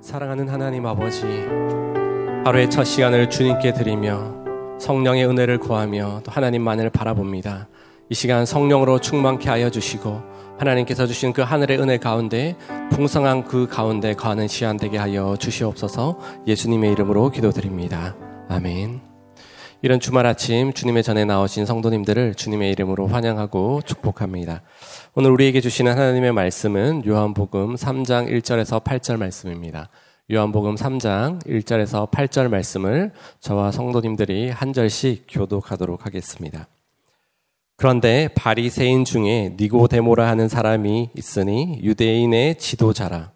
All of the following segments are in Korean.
사랑하는 하나님 아버지, 하루의 첫 시간을 주님께 드리며 성령의 은혜를 구하며 또 하나님만을 바라봅니다. 이 시간 성령으로 충만케 하여 주시고 하나님께서 주신 그 하늘의 은혜 가운데 풍성한 그 가운데 거하는 시간 되게 하여 주시옵소서 예수님의 이름으로 기도드립니다. 아멘. 이런 주말 아침 주님의 전에 나오신 성도님들을 주님의 이름으로 환영하고 축복합니다. 오늘 우리에게 주시는 하나님의 말씀은 요한복음 3장 1절에서 8절 말씀입니다. 요한복음 3장 1절에서 8절 말씀을 저와 성도님들이 한 절씩 교독하도록 하겠습니다. 그런데 바리새인 중에 니고데모라 하는 사람이 있으니 유대인의 지도자라.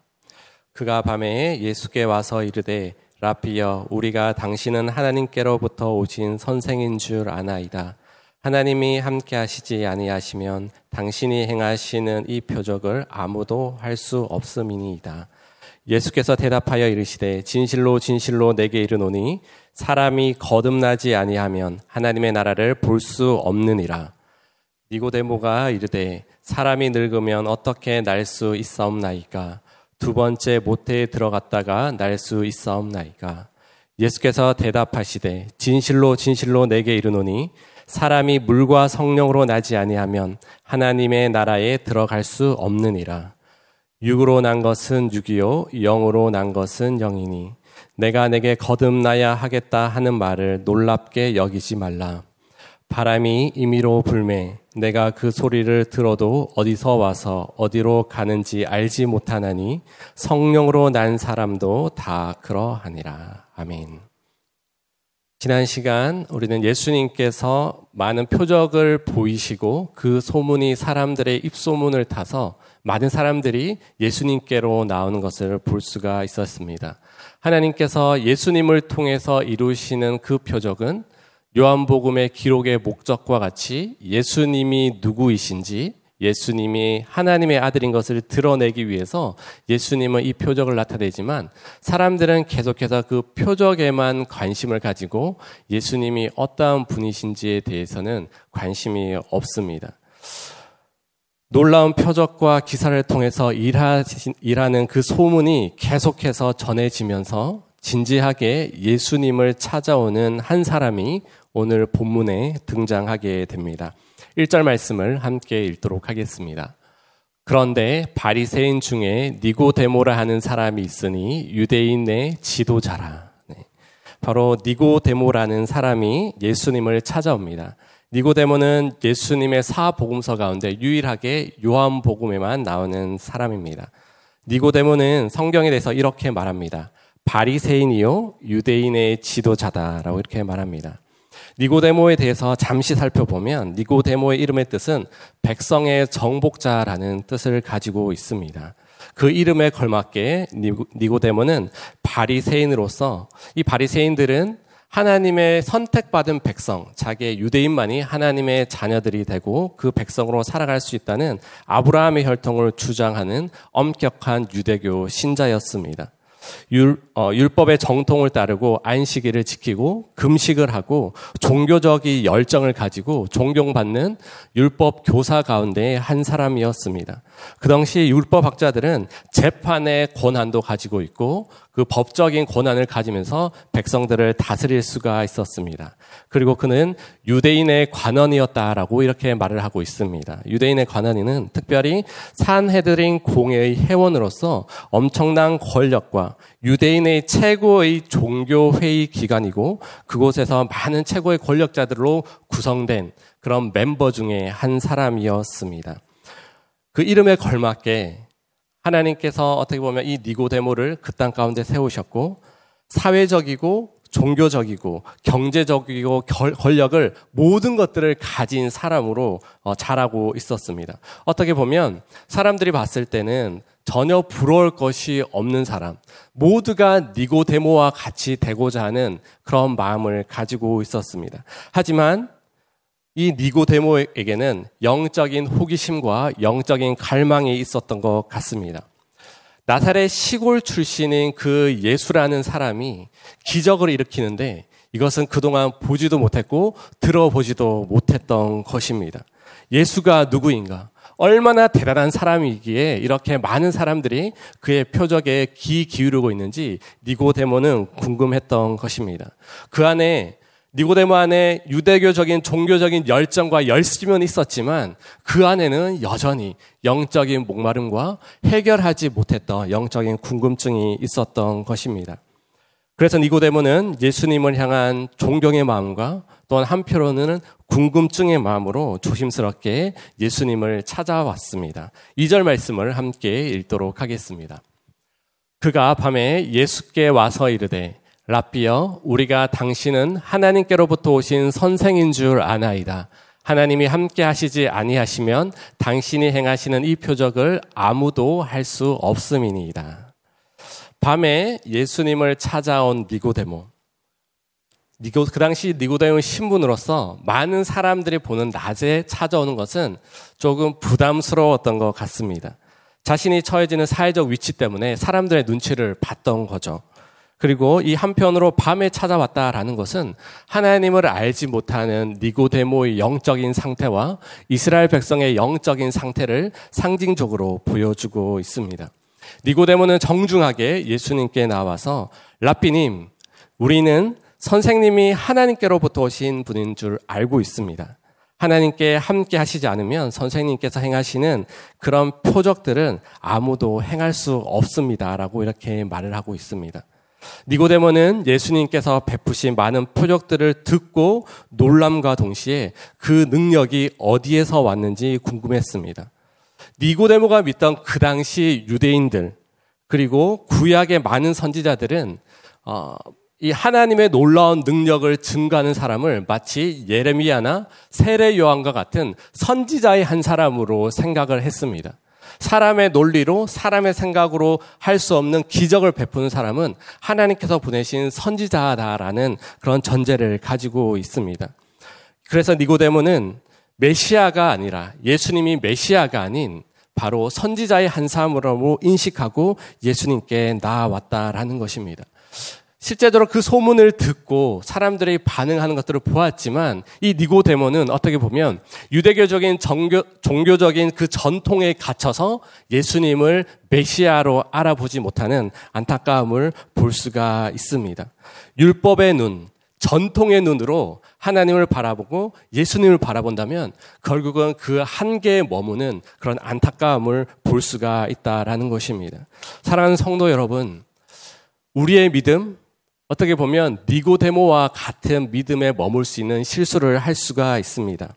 그가 밤에 예수께 와서 이르되 라피여 우리가 당신은 하나님께로부터 오신 선생인 줄 아나이다. 하나님이 함께 하시지 아니하시면 당신이 행하시는 이 표적을 아무도 할 수 없음이니이다. 예수께서 대답하여 이르시되 진실로 진실로 내게 이르노니 사람이 거듭나지 아니하면 하나님의 나라를 볼 수 없느니라. 니고데모가 이르되 사람이 늙으면 어떻게 날 수 있사옵나이까? 두 번째 모태에 들어갔다가 날 수 있사옵나이까? 예수께서 대답하시되 진실로 진실로 내게 이르노니 사람이 물과 성령으로 나지 아니하면 하나님의 나라에 들어갈 수 없느니라. 육으로 난 것은 육이요 영으로 난 것은 영이니 내가 내게 거듭나야 하겠다 하는 말을 놀랍게 여기지 말라. 바람이 임의로 불매 내가 그 소리를 들어도 어디서 와서 어디로 가는지 알지 못하나니 성령으로 난 사람도 다 그러하니라. 아멘. 지난 시간 우리는 예수님께서 많은 표적을 보이시고 그 소문이 사람들의 입소문을 타서 많은 사람들이 예수님께로 나오는 것을 볼 수가 있었습니다. 하나님께서 예수님을 통해서 이루시는 그 표적은 요한복음의 기록의 목적과 같이 예수님이 누구이신지 예수님이 하나님의 아들인 것을 드러내기 위해서 예수님은 이 표적을 나타내지만 사람들은 계속해서 그 표적에만 관심을 가지고 예수님이 어떠한 분이신지에 대해서는 관심이 없습니다. 놀라운 표적과 기사를 통해서 일하는 그 소문이 계속해서 전해지면서 진지하게 예수님을 찾아오는 한 사람이 오늘 본문에 등장하게 됩니다. 1절 말씀을 함께 읽도록 하겠습니다. 그런데 바리새인 중에 니고데모라 하는 사람이 있으니 유대인의 지도자라. 네. 바로 니고데모라는 사람이 예수님을 찾아옵니다. 니고데모는 예수님의 사복음서 가운데 유일하게 요한복음에만 나오는 사람입니다. 니고데모는 성경에 대해서 이렇게 말합니다. 바리새인이요 유대인의 지도자다라고 이렇게 말합니다. 니고데모에 대해서 잠시 살펴보면 니고데모의 이름의 뜻은 백성의 정복자라는 뜻을 가지고 있습니다. 그 이름에 걸맞게 니고데모는 바리새인으로서 이 바리새인들은 하나님의 선택받은 백성, 자기의 유대인만이 하나님의 자녀들이 되고 그 백성으로 살아갈 수 있다는 아브라함의 혈통을 주장하는 엄격한 유대교 신자였습니다. 율, 어, 율법의 정통을 따르고 안식일을 지키고 금식을 하고 종교적인 열정을 가지고 존경받는 율법 교사 가운데 한 사람이었습니다. 그 당시 율법학자들은 재판의 권한도 가지고 있고 그 법적인 권한을 가지면서 백성들을 다스릴 수가 있었습니다. 그리고 그는 유대인의 관원이었다라고 이렇게 말을 하고 있습니다. 유대인의 관원이는 특별히 산헤드린 공회의 회원으로서 엄청난 권력과 유대인 의 최고의 종교회의 기관이고 그곳에서 많은 최고의 권력자들로 구성된 그런 멤버 중에 한 사람이었습니다. 그 이름에 걸맞게 하나님께서 어떻게 보면 이 니고데모를 그 땅 가운데 세우셨고 사회적이고 종교적이고 경제적이고 권력을 모든 것들을 가진 사람으로 어, 자라고 있었습니다. 어떻게 보면 사람들이 봤을 때는 전혀 부러울 것이 없는 사람, 모두가 니고데모와 같이 되고자 하는 그런 마음을 가지고 있었습니다. 하지만 이 니고데모에게는 영적인 호기심과 영적인 갈망이 있었던 것 같습니다. 나사렛 시골 출신인 그 예수라는 사람이 기적을 일으키는데 이것은 그동안 보지도 못했고 들어보지도 못했던 것입니다. 예수가 누구인가? 얼마나 대단한 사람이기에 이렇게 많은 사람들이 그의 표적에 귀 기울이고 있는지 니고데모는 궁금했던 것입니다. 그 안에 니고데모 안에 유대교적인 종교적인 열정과 열심은 있었지만 그 안에는 여전히 영적인 목마름과 해결하지 못했던 영적인 궁금증이 있었던 것입니다. 그래서 니고데모는 예수님을 향한 존경의 마음과 또한 한편으로는 궁금증의 마음으로 조심스럽게 예수님을 찾아왔습니다. 2절 말씀을 함께 읽도록 하겠습니다. 그가 밤에 예수께 와서 이르되 라비여 우리가 당신은 하나님께로부터 오신 선생인 줄 아나이다. 하나님이 함께 하시지 아니하시면 당신이 행하시는 이 표적을 아무도 할 수 없음이니이다. 밤에 예수님을 찾아온 니고데모. 그 당시 니고데모 신분으로서 많은 사람들이 보는 낮에 찾아오는 것은 조금 부담스러웠던 것 같습니다. 자신이 처해지는 사회적 위치 때문에 사람들의 눈치를 봤던 거죠. 그리고 이 한편으로 밤에 찾아왔다라는 것은 하나님을 알지 못하는 니고데모의 영적인 상태와 이스라엘 백성의 영적인 상태를 상징적으로 보여주고 있습니다. 니고데모는 정중하게 예수님께 나와서 라삐님, 우리는 선생님이 하나님께로부터 오신 분인 줄 알고 있습니다. 하나님께 함께 하시지 않으면 선생님께서 행하시는 그런 표적들은 아무도 행할 수 없습니다. 라고 이렇게 말을 하고 있습니다. 니고데모는 예수님께서 베푸신 많은 표적들을 듣고 놀람과 동시에 그 능력이 어디에서 왔는지 궁금했습니다. 니고데모가 믿던 그 당시 유대인들 그리고 구약의 많은 선지자들은 어, 이 하나님의 놀라운 능력을 증가하는 사람을 마치 예레미야나 세례 요한과 같은 선지자의 한 사람으로 생각을 했습니다. 사람의 논리로 사람의 생각으로 할 수 없는 기적을 베푸는 사람은 하나님께서 보내신 선지자다라는 그런 전제를 가지고 있습니다. 그래서 니고데모는 메시아가 아니라 예수님이 메시아가 아닌 바로 선지자의 한 사람으로 인식하고 예수님께 나아왔다라는 것입니다. 실제적으로 그 소문을 듣고 사람들이 반응하는 것들을 보았지만 이 니고데모는 어떻게 보면 유대교적인 정교, 종교적인 그 전통에 갇혀서 예수님을 메시아로 알아보지 못하는 안타까움을 볼 수가 있습니다. 율법의 눈, 전통의 눈으로 하나님을 바라보고 예수님을 바라본다면 결국은 그 한계에 머무는 그런 안타까움을 볼 수가 있다라는 것입니다. 사랑하는 성도 여러분, 우리의 믿음, 어떻게 보면 니고데모와 같은 믿음에 머물 수 있는 실수를 할 수가 있습니다.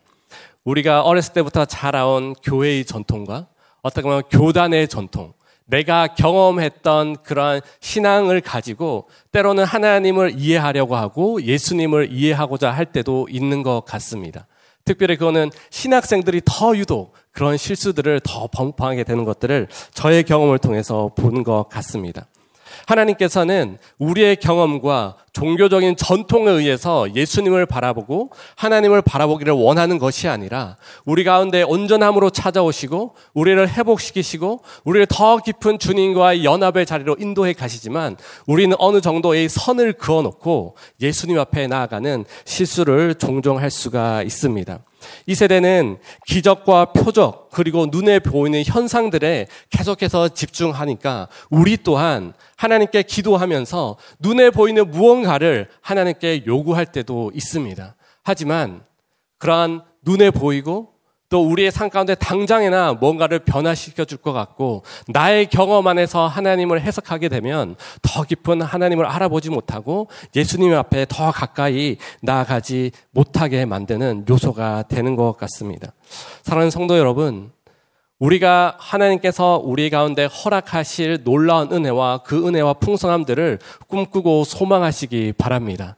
우리가 어렸을 때부터 자라온 교회의 전통과 어떻게 보면 교단의 전통, 내가 경험했던 그런 신앙을 가지고 때로는 하나님을 이해하려고 하고 예수님을 이해하고자 할 때도 있는 것 같습니다. 특별히 그거는 신학생들이 더 유독 그런 실수들을 더 범하게 되는 것들을 저의 경험을 통해서 보는 것 같습니다. 하나님께서는 우리의 경험과 종교적인 전통에 의해서 예수님을 바라보고 하나님을 바라보기를 원하는 것이 아니라 우리 가운데 온전함으로 찾아오시고 우리를 회복시키시고 우리를 더 깊은 주님과의 연합의 자리로 인도해 가시지만 우리는 어느 정도의 선을 그어놓고 예수님 앞에 나아가는 실수를 종종 할 수가 있습니다. 이 세대는 기적과 표적 그리고 눈에 보이는 현상들에 계속해서 집중하니까 우리 또한 하나님께 기도하면서 눈에 보이는 무언가를 하나님께 요구할 때도 있습니다. 하지만 그러한 눈에 보이고 또 우리의 삶 가운데 당장에나 뭔가를 변화시켜 줄 것 같고 나의 경험 안에서 하나님을 해석하게 되면 더 깊은 하나님을 알아보지 못하고 예수님 앞에 더 가까이 나아가지 못하게 만드는 요소가 되는 것 같습니다. 사랑하는 성도 여러분, 우리가 하나님께서 우리 가운데 허락하실 놀라운 은혜와 그 은혜와 풍성함들을 꿈꾸고 소망하시기 바랍니다.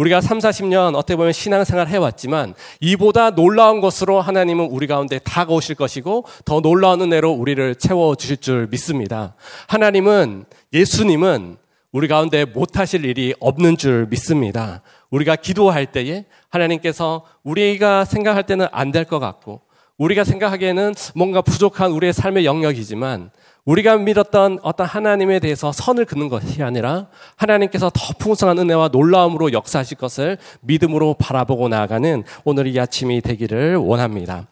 우리가 3, 40년 어떻게 보면 신앙생활 해왔지만 이보다 놀라운 것으로 하나님은 우리 가운데 다가오실 것이고 더 놀라운 은혜로 우리를 채워주실 줄 믿습니다. 하나님은, 예수님은 우리 가운데 못하실 일이 없는 줄 믿습니다. 우리가 기도할 때에 하나님께서 우리가 생각할 때는 안 될 것 같고 우리가 생각하기에는 뭔가 부족한 우리의 삶의 영역이지만 우리가 믿었던 어떤 하나님에 대해서 선을 긋는 것이 아니라 하나님께서 더 풍성한 은혜와 놀라움으로 역사하실 것을 믿음으로 바라보고 나아가는 오늘 이 아침이 되기를 원합니다.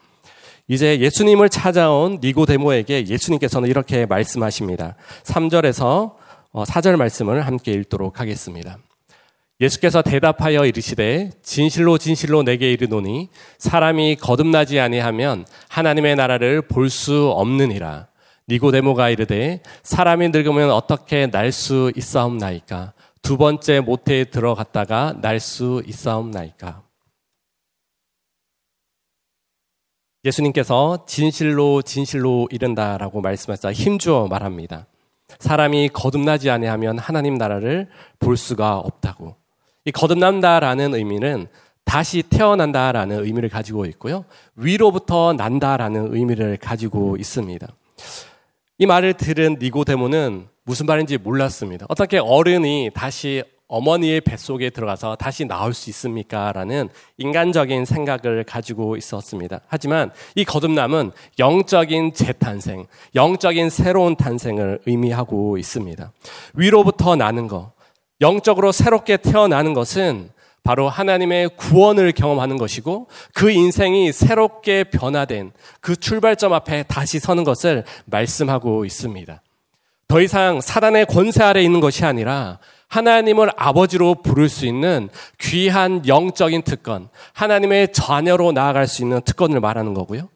이제 예수님을 찾아온 니고데모에게 예수님께서는 이렇게 말씀하십니다. 3절에서 4절 어, 말씀을 함께 읽도록 하겠습니다. 예수께서 대답하여 이르시되 진실로 진실로 내게 이르노니 사람이 거듭나지 아니하면 하나님의 나라를 볼 수 없느니라. 니고데모가 이르되 사람이 늙으면 어떻게 날 수 있사옵나이까? 두 번째 모태에 들어갔다가 날 수 있사옵나이까? 예수님께서 진실로 진실로 이른다라고 말씀하사 힘주어 말합니다. 사람이 거듭나지 아니하면 하나님 나라를 볼 수가 없다고. 이 거듭난다라는 의미는 다시 태어난다라는 의미를 가지고 있고요. 위로부터 난다라는 의미를 가지고 있습니다. 이 말을 들은 니고데모는 무슨 말인지 몰랐습니다. 어떻게 어른이 다시 어머니의 뱃속에 들어가서 다시 나올 수 있습니까? 라는 인간적인 생각을 가지고 있었습니다. 하지만 이 거듭남은 영적인 재탄생, 영적인 새로운 탄생을 의미하고 있습니다. 위로부터 나는 것, 영적으로 새롭게 태어나는 것은 바로 하나님의 구원을 경험하는 것이고 그 인생이 새롭게 변화된 그 출발점 앞에 다시 서는 것을 말씀하고 있습니다. 더 이상 사단의 권세 아래 있는 것이 아니라 하나님을 아버지로 부를 수 있는 귀한 영적인 특권, 하나님의 자녀로 나아갈 수 있는 특권을 말하는 거고요.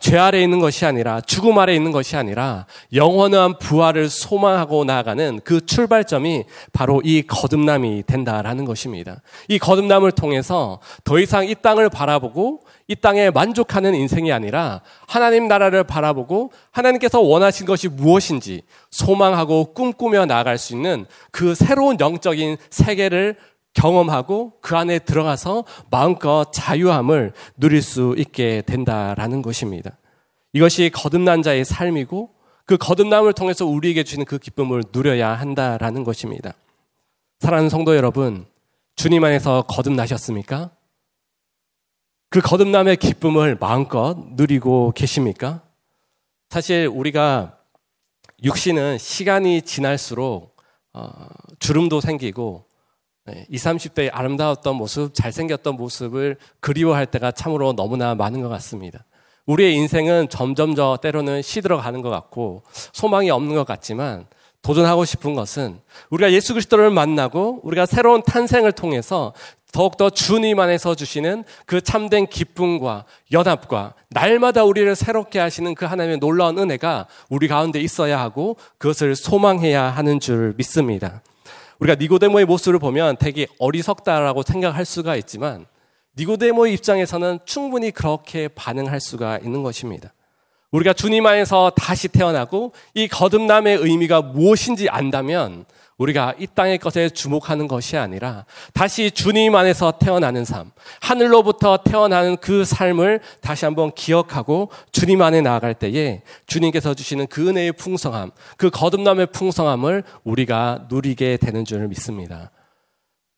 죄 아래 있는 것이 아니라 죽음 아래 있는 것이 아니라 영원한 부활을 소망하고 나아가는 그 출발점이 바로 이 거듭남이 된다라는 것입니다. 이 거듭남을 통해서 더 이상 이 땅을 바라보고 이 땅에 만족하는 인생이 아니라 하나님 나라를 바라보고 하나님께서 원하신 것이 무엇인지 소망하고 꿈꾸며 나아갈 수 있는 그 새로운 영적인 세계를 경험하고 그 안에 들어가서 마음껏 자유함을 누릴 수 있게 된다라는 것입니다. 이것이 거듭난 자의 삶이고 그 거듭남을 통해서 우리에게 주는 그 기쁨을 누려야 한다라는 것입니다. 사랑하는 성도 여러분, 주님 안에서 거듭나셨습니까? 그 거듭남의 기쁨을 마음껏 누리고 계십니까? 사실 우리가 육신은 시간이 지날수록 어, 주름도 생기고 20, 30대의 아름다웠던 모습, 잘생겼던 모습을 그리워할 때가 참으로 너무나 많은 것 같습니다. 우리의 인생은 점점 저 때로는 시들어가는 것 같고 소망이 없는 것 같지만 도전하고 싶은 것은 우리가 예수 그리스도를 만나고 우리가 새로운 탄생을 통해서 더욱더 주님 안에서 주시는 그 참된 기쁨과 연합과 날마다 우리를 새롭게 하시는 그 하나님의 놀라운 은혜가 우리 가운데 있어야 하고 그것을 소망해야 하는 줄 믿습니다. 우리가 니고데모의 모습을 보면 되게 어리석다라고 생각할 수가 있지만 니고데모의 입장에서는 충분히 그렇게 반응할 수가 있는 것입니다. 우리가 주님 안에서 다시 태어나고 이 거듭남의 의미가 무엇인지 안다면 우리가 이 땅의 것에 주목하는 것이 아니라 다시 주님 안에서 태어나는 삶, 하늘로부터 태어나는 그 삶을 다시 한번 기억하고 주님 안에 나아갈 때에 주님께서 주시는 그 은혜의 풍성함, 그 거듭남의 풍성함을 우리가 누리게 되는 줄 믿습니다.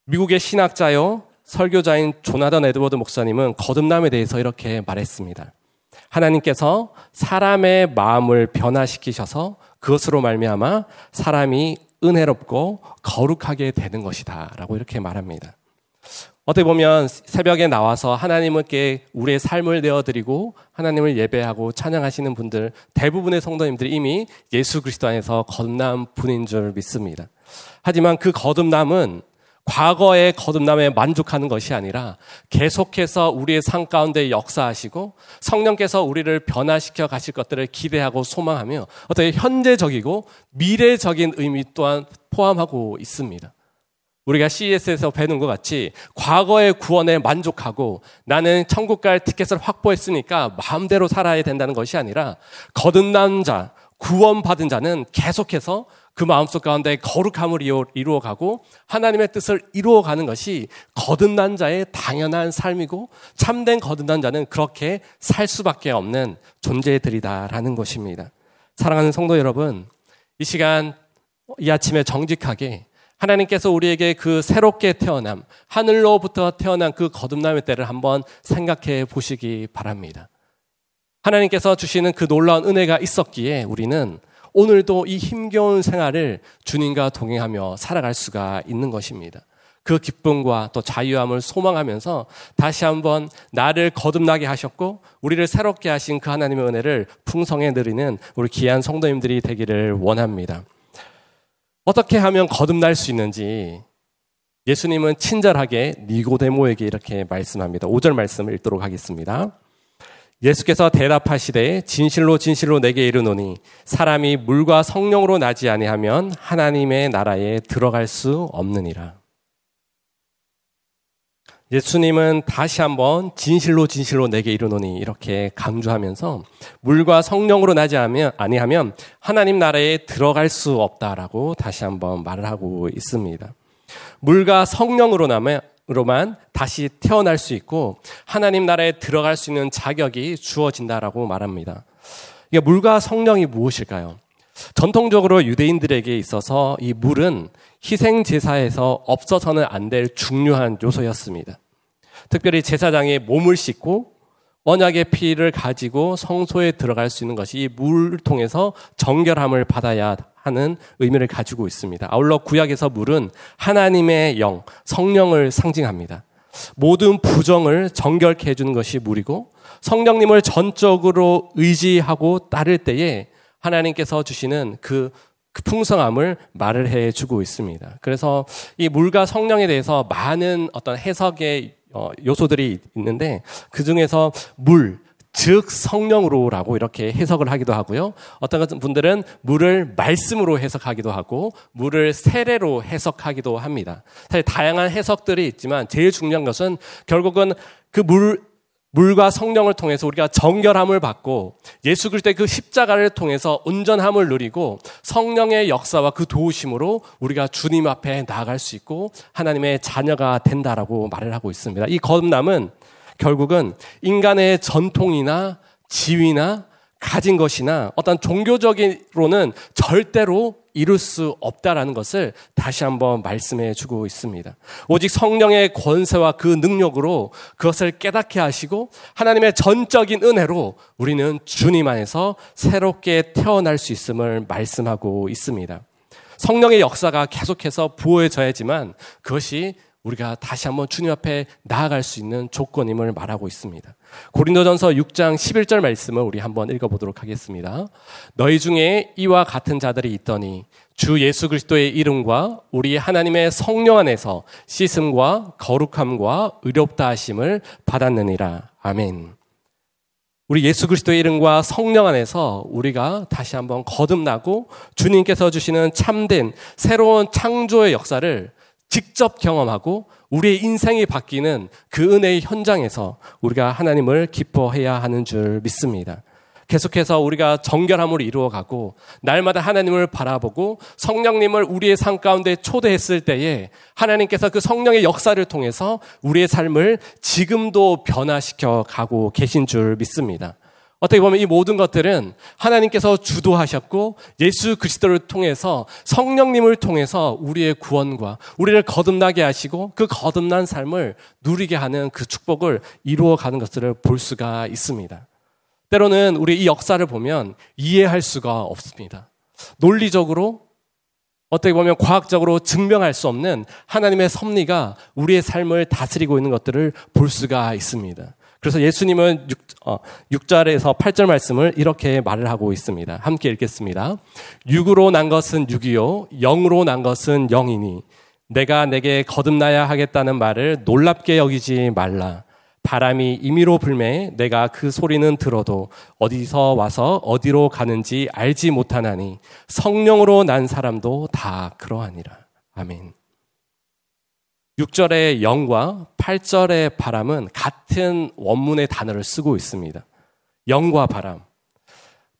미국의 신학자요, 설교자인 조나던 에드워드 목사님은 거듭남에 대해서 이렇게 말했습니다. 하나님께서 사람의 마음을 변화시키셔서 그것으로 말미암아 사람이 은혜롭고 거룩하게 되는 것이다라고 이렇게 말합니다. 어떻게 보면 새벽에 나와서 하나님께 우리의 삶을 내어드리고 하나님을 예배하고 찬양하시는 분들 대부분의 성도님들이 이미 예수 그리스도 안에서 거듭난 분인 줄 믿습니다. 하지만 그 거듭남은 과거의 거듭남에 만족하는 것이 아니라 계속해서 우리의 삶 가운데 역사하시고 성령께서 우리를 변화시켜 가실 것들을 기대하고 소망하며 어떻게 현재적이고 미래적인 의미 또한 포함하고 있습니다. 우리가 CES에서 배우는 것 같이 과거의 구원에 만족하고 나는 천국 갈 티켓을 확보했으니까 마음대로 살아야 된다는 것이 아니라 거듭난 자, 구원받은 자는 계속해서 그 마음속 가운데 거룩함을 이루어가고 하나님의 뜻을 이루어가는 것이 거듭난 자의 당연한 삶이고 참된 거듭난 자는 그렇게 살 수밖에 없는 존재들이다라는 것입니다. 사랑하는 성도 여러분, 이 시간 이 아침에 정직하게 하나님께서 우리에게 그 새롭게 태어남, 하늘로부터 태어난 그 거듭남의 때를 한번 생각해 보시기 바랍니다. 하나님께서 주시는 그 놀라운 은혜가 있었기에 우리는 오늘도 이 힘겨운 생활을 주님과 동행하며 살아갈 수가 있는 것입니다. 그 기쁨과 또 자유함을 소망하면서 다시 한번 나를 거듭나게 하셨고 우리를 새롭게 하신 그 하나님의 은혜를 풍성에 누리는 우리 귀한 성도님들이 되기를 원합니다. 어떻게 하면 거듭날 수 있는지 예수님은 친절하게 니고데모에게 이렇게 말씀합니다. 5절 말씀을 읽도록 하겠습니다. 예수께서 대답하시되 진실로 진실로 내게 이르노니 사람이 물과 성령으로 나지 아니하면 하나님의 나라에 들어갈 수 없느니라. 예수님은 다시 한번 진실로 진실로 내게 이르노니 이렇게 강조하면서 물과 성령으로 나지 아니하면 하나님 나라에 들어갈 수 없다라고 다시 한번 말을 하고 있습니다. 물과 성령으로 로만 다시 태어날 수 있고 하나님 나라에 들어갈 수 있는 자격이 주어진다라고 말합니다. 이게 물과 성령이 무엇일까요? 전통적으로 유대인들에게 있어서 이 물은 희생 제사에서 없어서는 안 될 중요한 요소였습니다. 특별히 제사장이 몸을 씻고 언약의 피를 가지고 성소에 들어갈 수 있는 것이 이 물을 통해서 정결함을 받아야 하는 의미를 가지고 있습니다. 아울러 구약에서 물은 하나님의 영, 성령을 상징합니다. 모든 부정을 정결케 해주는 것이 물이고 성령님을 전적으로 의지하고 따를 때에 하나님께서 주시는 그, 그 풍성함을 말을 해주고 있습니다. 그래서 이 물과 성령에 대해서 많은 어떤 해석의 어, 요소들이 있는데 그 중에서 물, 즉 성령으로라고 이렇게 해석을 하기도 하고요. 어떤 분들은 물을 말씀으로 해석하기도 하고 물을 세례로 해석하기도 합니다. 사실 다양한 해석들이 있지만 제일 중요한 것은 결국은 그 물 물과 성령을 통해서 우리가 정결함을 받고 예수 그리스도의 그 십자가를 통해서 온전함을 누리고 성령의 역사와 그 도우심으로 우리가 주님 앞에 나아갈 수 있고 하나님의 자녀가 된다라고 말을 하고 있습니다. 이 거듭남은 결국은 인간의 전통이나 지위나 가진 것이나 어떤 종교적으로는 절대로 이룰 수 없다라는 것을 다시 한번 말씀해 주고 있습니다. 오직 성령의 권세와 그 능력으로 그것을 깨닫게 하시고 하나님의 전적인 은혜로 우리는 주님 안에서 새롭게 태어날 수 있음을 말씀하고 있습니다. 성령의 역사가 계속해서 부어져야지만 그것이 우리가 다시 한번 주님 앞에 나아갈 수 있는 조건임을 말하고 있습니다. 고린도전서 6장 11절 말씀을 우리 한번 읽어보도록 하겠습니다. 너희 중에 이와 같은 자들이 있더니 주 예수 그리스도의 이름과 우리 하나님의 성령 안에서 씻음과 거룩함과 의롭다 하심을 받았느니라. 아멘. 우리 예수 그리스도의 이름과 성령 안에서 우리가 다시 한번 거듭나고 주님께서 주시는 참된 새로운 창조의 역사를 직접 경험하고 우리의 인생이 바뀌는 그 은혜의 현장에서 우리가 하나님을 기뻐해야 하는 줄 믿습니다. 계속해서 우리가 정결함으로 이루어가고 날마다 하나님을 바라보고 성령님을 우리의 삶 가운데 초대했을 때에 하나님께서 그 성령의 역사를 통해서 우리의 삶을 지금도 변화시켜 가고 계신 줄 믿습니다. 어떻게 보면 이 모든 것들은 하나님께서 주도하셨고 예수 그리스도를 통해서 성령님을 통해서 우리의 구원과 우리를 거듭나게 하시고 그 거듭난 삶을 누리게 하는 그 축복을 이루어 가는 것들을 볼 수가 있습니다. 때로는 우리 이 역사를 보면 이해할 수가 없습니다. 논리적으로 어떻게 보면 과학적으로 증명할 수 없는 하나님의 섭리가 우리의 삶을 다스리고 있는 것들을 볼 수가 있습니다. 그래서 예수님은 6, 어, 6절에서 8절 말씀을 이렇게 말을 하고 있습니다. 함께 읽겠습니다. 육으로 난 것은 육이요, 영으로 난 것은 영이니, 내가 내게 거듭나야 하겠다는 말을 놀랍게 여기지 말라. 바람이 임의로 불매 내가 그 소리는 들어도 어디서 와서 어디로 가는지 알지 못하나니 성령으로 난 사람도 다 그러하니라. 아멘. 6절의 영과 8절의 바람은 같은 원문의 단어를 쓰고 있습니다. 영과 바람.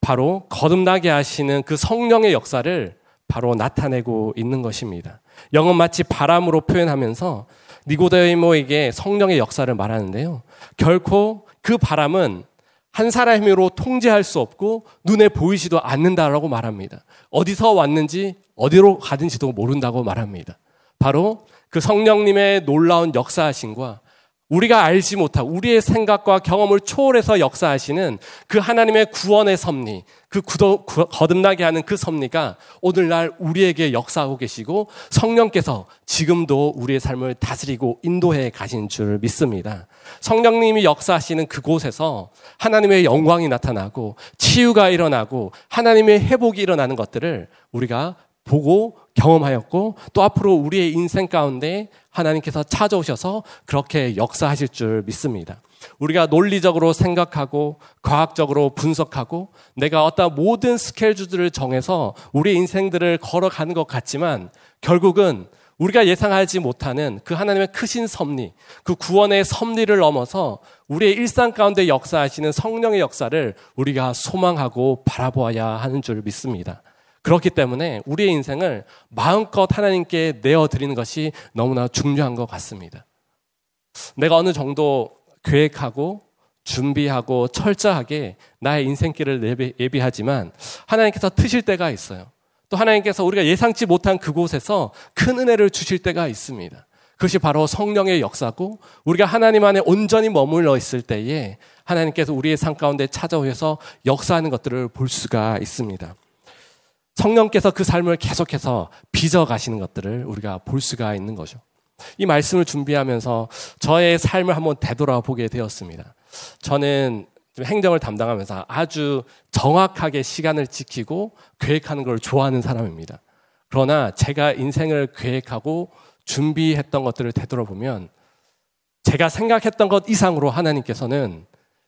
바로 거듭나게 하시는 그 성령의 역사를 바로 나타내고 있는 것입니다. 영은 마치 바람으로 표현하면서 니고데모에게 성령의 역사를 말하는데요. 결코 그 바람은 한 사람의 힘으로 통제할 수 없고 눈에 보이지도 않는다라고 말합니다. 어디서 왔는지 어디로 가든지도 모른다고 말합니다. 바로 그 성령님의 놀라운 역사하심과 우리가 알지 못하고 우리의 생각과 경험을 초월해서 역사하시는 그 하나님의 구원의 섭리, 그 구도, 거듭나게 하는 그 섭리가 오늘날 우리에게 역사하고 계시고 성령께서 지금도 우리의 삶을 다스리고 인도해 가신 줄 믿습니다. 성령님이 역사하시는 그곳에서 하나님의 영광이 나타나고 치유가 일어나고 하나님의 회복이 일어나는 것들을 우리가 보고 경험하였고 또 앞으로 우리의 인생 가운데 하나님께서 찾아오셔서 그렇게 역사하실 줄 믿습니다. 우리가 논리적으로 생각하고 과학적으로 분석하고 내가 어떤 모든 스케줄들을 정해서 우리 인생들을 걸어가는 것 같지만 결국은 우리가 예상하지 못하는 그 하나님의 크신 섭리, 그 구원의 섭리를 넘어서 우리의 일상 가운데 역사하시는 성령의 역사를 우리가 소망하고 바라보아야 하는 줄 믿습니다. 그렇기 때문에 우리의 인생을 마음껏 하나님께 내어드리는 것이 너무나 중요한 것 같습니다. 내가 어느 정도 계획하고 준비하고 철저하게 나의 인생길을 예비하지만 하나님께서 트실 때가 있어요. 또 하나님께서 우리가 예상치 못한 그곳에서 큰 은혜를 주실 때가 있습니다. 그것이 바로 성령의 역사고 우리가 하나님 안에 온전히 머물러 있을 때에 하나님께서 우리의 삶 가운데 찾아오셔서 역사하는 것들을 볼 수가 있습니다. 성령께서 그 삶을 계속해서 빚어 가시는 것들을 우리가 볼 수가 있는 거죠. 이 말씀을 준비하면서 저의 삶을 한번 되돌아보게 되었습니다. 저는 행정을 담당하면서 아주 정확하게 시간을 지키고 계획하는 걸 좋아하는 사람입니다. 그러나 제가 인생을 계획하고 준비했던 것들을 되돌아보면 제가 생각했던 것 이상으로 하나님께서는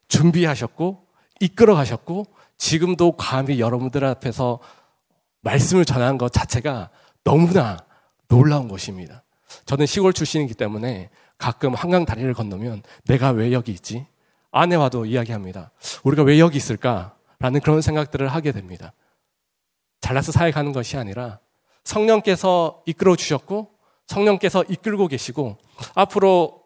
준비하셨고 이끌어 가셨고 지금도 감히 여러분들 앞에서 말씀을 전하는 것 자체가 너무나 놀라운 것입니다. 저는 시골 출신이기 때문에 가끔 한강 다리를 건너면 내가 왜 여기 있지? 아내와도 이야기합니다. 우리가 왜 여기 있을까? 라는 그런 생각들을 하게 됩니다. 잘나서 사회 가는 것이 아니라 성령께서 이끌어 주셨고 성령께서 이끌고 계시고 앞으로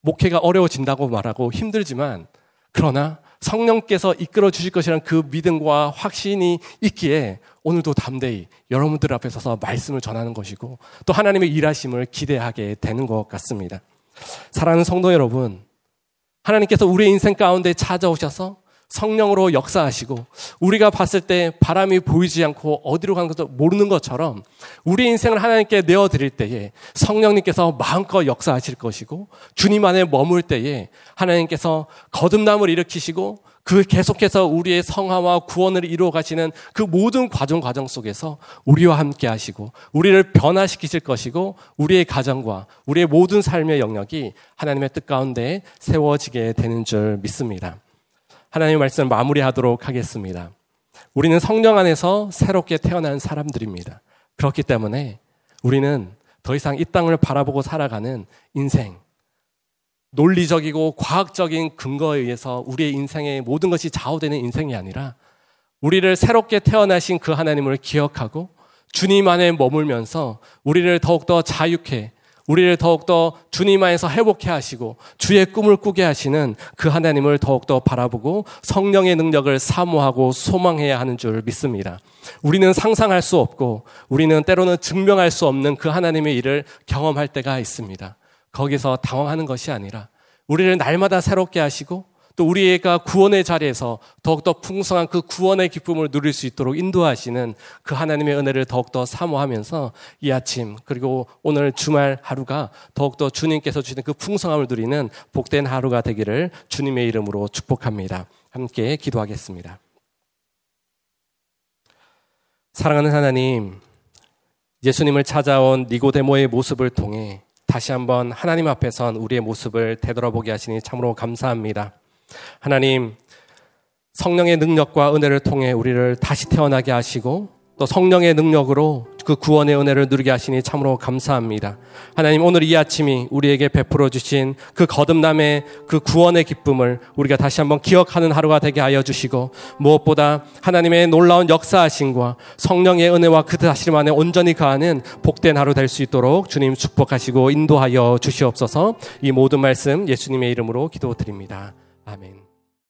목회가 어려워진다고 말하고 힘들지만 그러나 성령께서 이끌어 주실 것이라는 그 믿음과 확신이 있기에 오늘도 담대히 여러분들 앞에 서서 말씀을 전하는 것이고 또 하나님의 일하심을 기대하게 되는 것 같습니다. 사랑하는 성도 여러분, 하나님께서 우리의 인생 가운데 찾아오셔서 성령으로 역사하시고 우리가 봤을 때 바람이 보이지 않고 어디로 가는 것도 모르는 것처럼 우리 인생을 하나님께 내어 드릴 때에 성령님께서 마음껏 역사하실 것이고 주님 안에 머물 때에 하나님께서 거듭남을 일으키시고 그 계속해서 우리의 성화와 구원을 이루어 가시는 그 모든 과정 과정 속에서 우리와 함께 하시고 우리를 변화시키실 것이고 우리의 가정과 우리의 모든 삶의 영역이 하나님의 뜻 가운데 세워지게 되는 줄 믿습니다. 하나님의 말씀 마무리하도록 하겠습니다. 우리는 성령 안에서 새롭게 태어난 사람들입니다. 그렇기 때문에 우리는 더 이상 이 땅을 바라보고 살아가는 인생, 논리적이고 과학적인 근거에 의해서 우리의 인생의 모든 것이 좌우되는 인생이 아니라 우리를 새롭게 태어나신 그 하나님을 기억하고 주님 안에 머물면서 우리를 더욱더 자유케 우리를 더욱더 주님 안에서 회복해 하시고 주의 꿈을 꾸게 하시는 그 하나님을 더욱더 바라보고 성령의 능력을 사모하고 소망해야 하는 줄 믿습니다. 우리는 상상할 수 없고 우리는 때로는 증명할 수 없는 그 하나님의 일을 경험할 때가 있습니다. 거기서 당황하는 것이 아니라 우리를 날마다 새롭게 하시고 또 우리가 구원의 자리에서 더욱더 풍성한 그 구원의 기쁨을 누릴 수 있도록 인도하시는 그 하나님의 은혜를 더욱더 사모하면서 이 아침 그리고 오늘 주말 하루가 더욱더 주님께서 주시는 그 풍성함을 누리는 복된 하루가 되기를 주님의 이름으로 축복합니다. 함께 기도하겠습니다. 사랑하는 하나님, 예수님을 찾아온 니고데모의 모습을 통해 다시 한번 하나님 앞에 선 우리의 모습을 되돌아보게 하시니 참으로 감사합니다. 하나님, 성령의 능력과 은혜를 통해 우리를 다시 태어나게 하시고 또 성령의 능력으로 그 구원의 은혜를 누리게 하시니 참으로 감사합니다. 하나님 오늘 이 아침이 우리에게 베풀어 주신 그 거듭남의 그 구원의 기쁨을 우리가 다시 한번 기억하는 하루가 되게 하여 주시고 무엇보다 하나님의 놀라운 역사하심과 성령의 은혜와 그 다스림 안에 온전히 가하는 복된 하루 될 수 있도록 주님 축복하시고 인도하여 주시옵소서 이 모든 말씀 예수님의 이름으로 기도드립니다. 아멘.